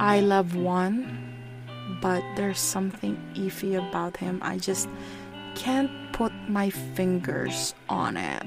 I love Won, but there's something iffy about him. I just can't put my fingers on it.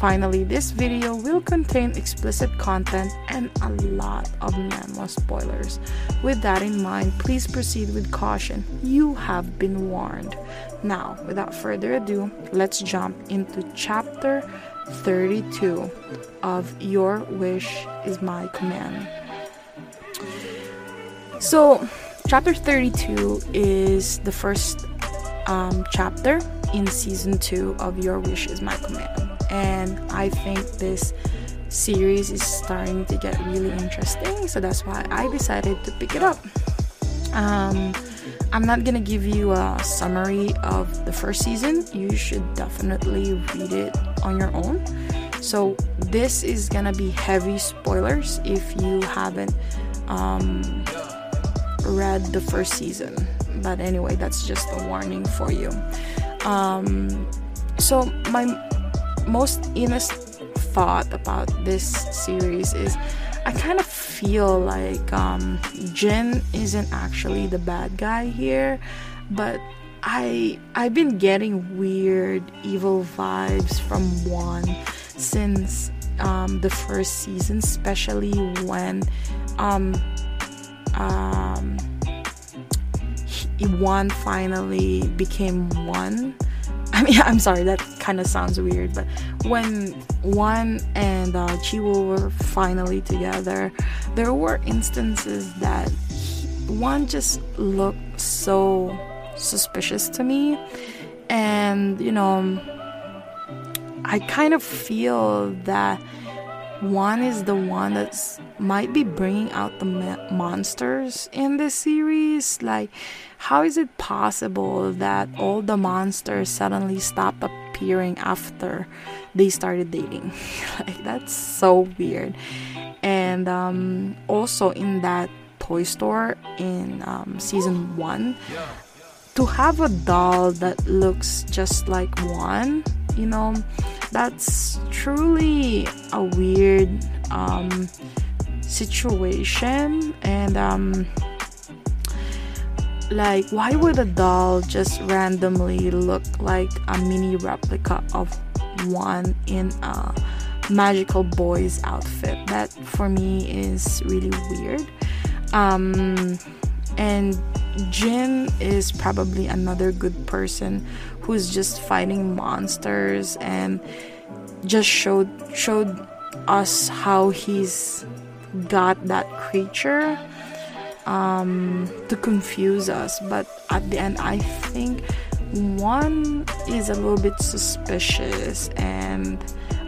Finally, this video will contain explicit content and a lot of manhwa spoilers. With that in mind, please proceed with caution. You have been warned. Now, without further ado, let's jump into chapter 32 of Your Wish is My Command. So, chapter 32 is the first um, chapter in season 2 of Your Wish is My Command and I think this series is starting to get really interesting so that's why I decided to pick it up. Um, I'm not gonna give you a summary of the first season. You should definitely read it on your own. So this is gonna be heavy spoilers if you haven't um, read the first season. But anyway that's just a warning for you. Um, so my most honest thought about this series is I kind of feel like um, Jin isn't actually the bad guy here, but I I've been getting weird evil vibes from Won since um, the first season, especially when um, um, he, finally became one I mean, I'm sorry, that kind of sounds weird, but when Won and uh, Jiwoo were finally together, there were instances that Won just looked so suspicious to me, and you know, I kind of feel that Won is the one that might be bringing out the monsters in this series. Like, how is it possible that all the monsters suddenly stop appearing after they started dating? like, that's so weird. And um, also in that toy store in um, season one, to have a doll that looks just like Won, you know that's truly a weird um, situation. And um, like why would a doll just randomly look like a mini replica of Won in a magical boy's outfit? That for me is really weird. Um, and Jin is probably another good person who's just fighting monsters and just showed showed us how he's got that creature um, to confuse us. But at the end i think Won is a little bit suspicious and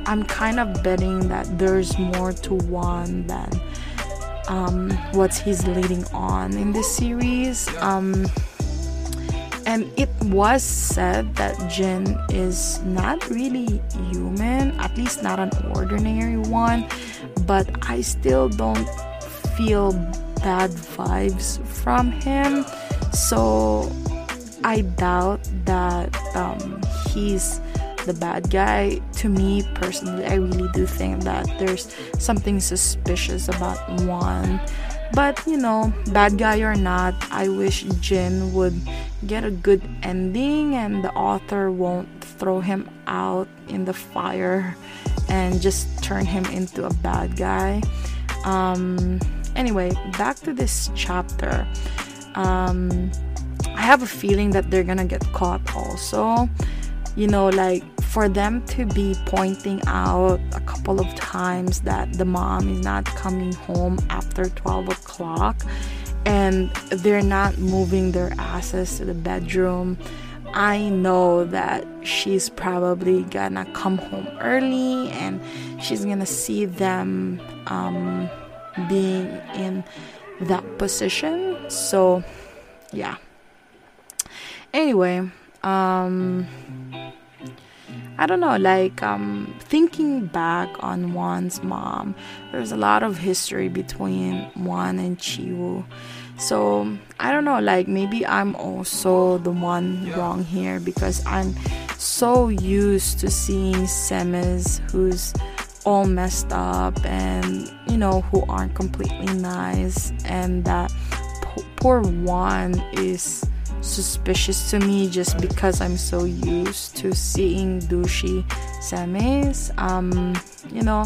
i'm kind of betting that there's more to Won than um, what he's leading on in this series. Um, and it was said that Jin is not really human, at least not an ordinary one, but I still don't feel bad vibes from him. So I doubt that um, he's the bad guy. To me personally, I really do think that there's something suspicious about Won. But you know, bad guy or not, I wish Jin would get a good ending and the author won't throw him out in the fire and just turn him into a bad guy. Um, anyway, back to this chapter. Um, I have a feeling that they're gonna get caught also. You know, like for them to be pointing out a couple of times that the mom is not coming home after 12 o'clock and they're not moving their asses to the bedroom. I know that she's probably gonna come home early and she's gonna see them um, being in that position. So, yeah. Anyway, um, I don't know, like um, thinking back on Won's mom, there's a lot of history between Won and Chiwoo. So I don't know, like maybe I'm also the one wrong here because I'm so used to seeing Semes who's all messed up and you know who aren't completely nice and that poor Won is suspicious to me just because I'm so used to seeing douchey semes. Um, you know,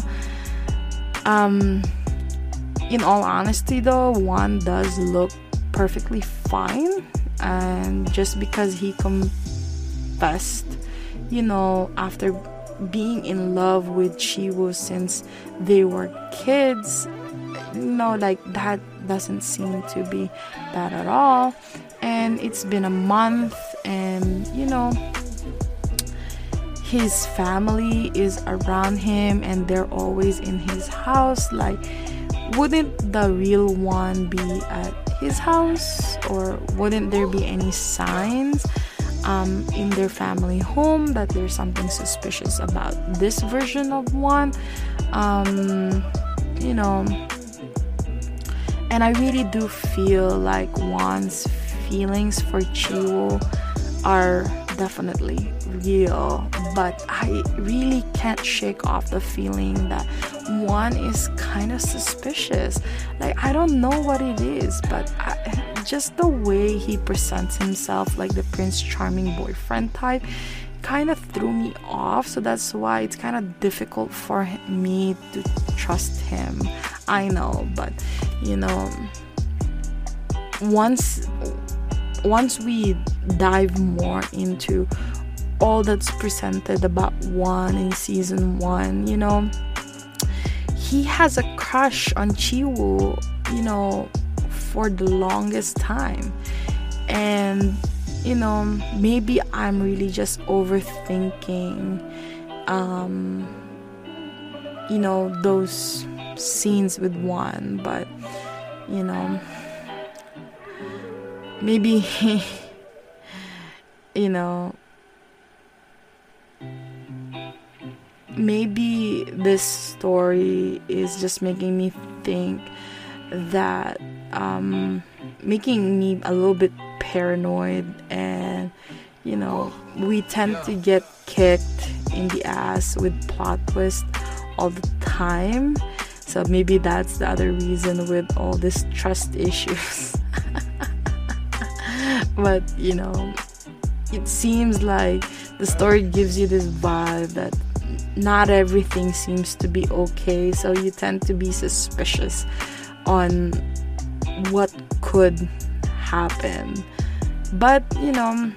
um, in all honesty, though, Won does look perfectly fine, and just because he confessed, you know, after being in love with Chiwoo since they were kids, know, like that doesn't seem to be bad at all and it's been a month and you know his family is around him and they're always in his house like wouldn't the real one be at his house or wouldn't there be any signs um, in their family home that there's something suspicious about this version of Won. um, you know and i really do feel like Won's feelings for Chiwoo are definitely real, but I really can't shake off the feeling that Won is kind of suspicious. Like, I don't know what it is, but I, just the way he presents himself, like the Prince Charming boyfriend type, kind of threw me off. So that's why it's kind of difficult for me to trust him. I know, but you know, once once we dive more into all that's presented about Won in season one, you know, he has a crush on Chiwoo, you know, for the longest time. And, you know, maybe I'm really just overthinking, um, you know, those scenes with Won, but, you know, maybe you know maybe this story is just making me think that um, making me a little bit paranoid and you know we tend to get kicked in the ass with plot twists all the time. So maybe that's the other reason with all this trust issues. But you know it seems like the story gives you this vibe that not everything seems to be okay. So you tend to be suspicious on what could happen but you know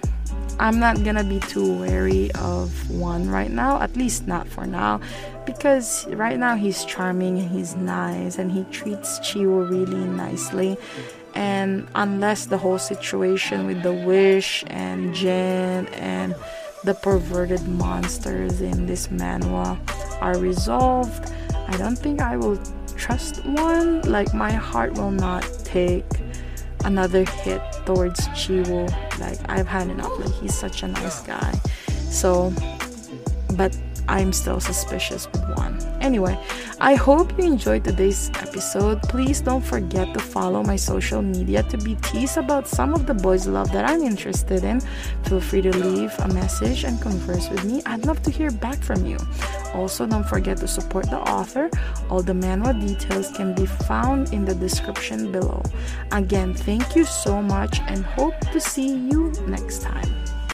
i'm not gonna be too wary of Won right now at least not for now because right now he's charming and he's nice and he treats Chiwoo really nicely and unless the whole situation with the wish and Jin and the perverted monsters in this manhwa are resolved, I don't think I will trust Won. Like my heart will not take another hit towards Chiwoo. Like I've had enough. Like he's such a nice guy. So but I'm still suspicious. Anyway, I hope you enjoyed today's episode. Please don't forget to follow my social media to be teased about some of the boys' love that I'm interested in. Feel free to leave a message and converse with me. I'd love to hear back from you. Also, don't forget to support the author. All the manual details can be found in the description below. Again, thank you so much and hope to see you next time.